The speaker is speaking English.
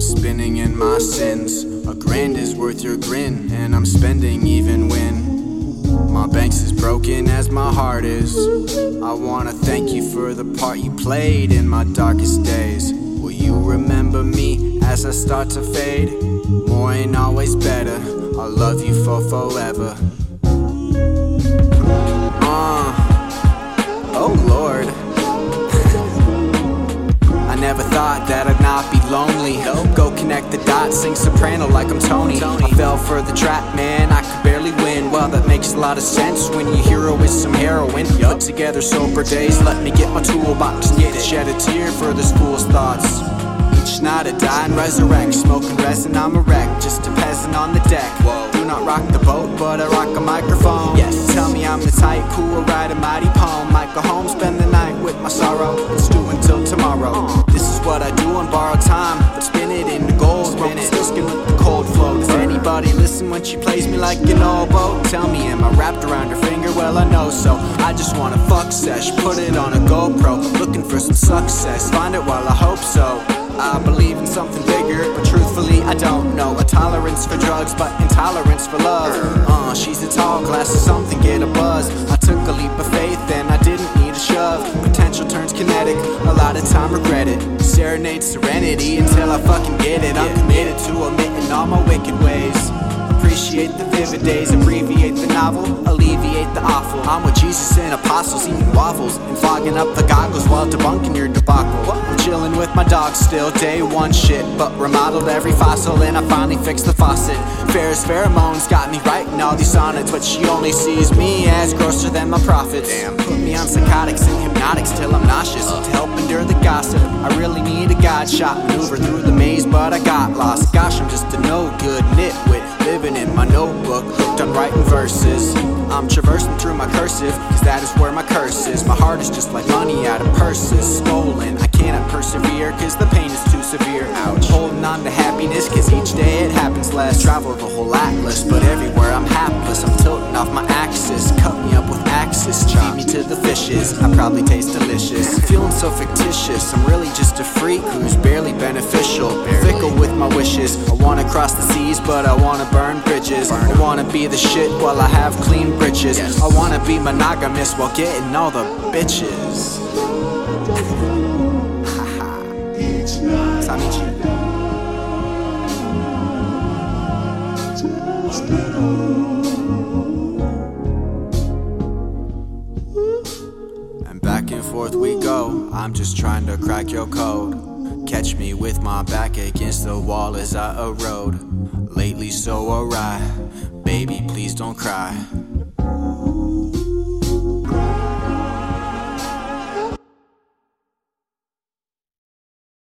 I'm spinning in my sins. A grand is worth your grin, and I'm spending even when my bank's as broken as my heart is. I wanna thank you for the part you played in my darkest days. Will you remember me as I start to fade? More ain't always better. I'll love you for forever. Be. Oh, go connect the dots, sing soprano like I'm Tony. I fell for the trap, man, I could barely win. Well, that makes a lot of sense when your hero is some heroin. Put together sober days, let me get my toolbox. Need to shed a tear for this fool's thoughts. Each night I die and resurrect. Smoking resin, I'm a wreck. Just a peasant on the deck. Do not rock the boat, but I rock a microphone. Yes, tell me I'm the type who will write a mighty poem. Might go home, spend the night with my sorrow. Let's do until tomorrow. What I do on borrowed time. But spin it into gold. Spin it, still skin with the cold flow. Does anybody listen when she plays me like an oboe? Tell me, am I wrapped around her finger? Well, I know so. I just wanna fuck sesh, put it on a GoPro. Looking for some success, find it while I hope so. I believe in something bigger, but truthfully, I don't know. A tolerance for drugs, but intolerance for love. Uh, she's a lot of time regret it. Serenade serenity until I fucking get it. I'm committed to omitting all my wicked ways. Appreciate the vivid days, abbreviate the novel, alleviate the awful. I'm with Jesus and apostles, eating waffles and fogging up the goggles while debunking your debacle. I'm chilling with my dog still, day one shit, but remodeled every fossil and I finally fixed the faucet. Ferris pheromones got me writing all these sonnets, but she only sees me as grosser than my profits. Damn, put me on psychotics and hypnotics till I'm nauseous to help endure the gossip. I really need a god shot maneuver through the but I got lost. Gosh, I'm just a no good nitwit living in my notebook, hooked on writing verses. I'm traversing through my cursive, cause that is where my curse is. My heart is just like money out of purses, stolen. I cannot persevere, cause the pain is too severe. Ouch. Holding on to happiness, cause each day it happens less. Travel the whole atlas, but everywhere I'm hapless. I'm tilting off my axis, cut me up with axis. Feed me to the fishes, I probably taste delicious. Feeling so fictitious, I'm really just a freak who's barely beneficial. I wanna cross the seas, but I wanna burn bridges. I wanna be the shit while I have clean britches. I wanna be monogamous while getting all the bitches. And back and forth we go. I'm just trying to crack your code. Catch me with my back against the wall as I erode. Lately so awry. Baby, please don't cry.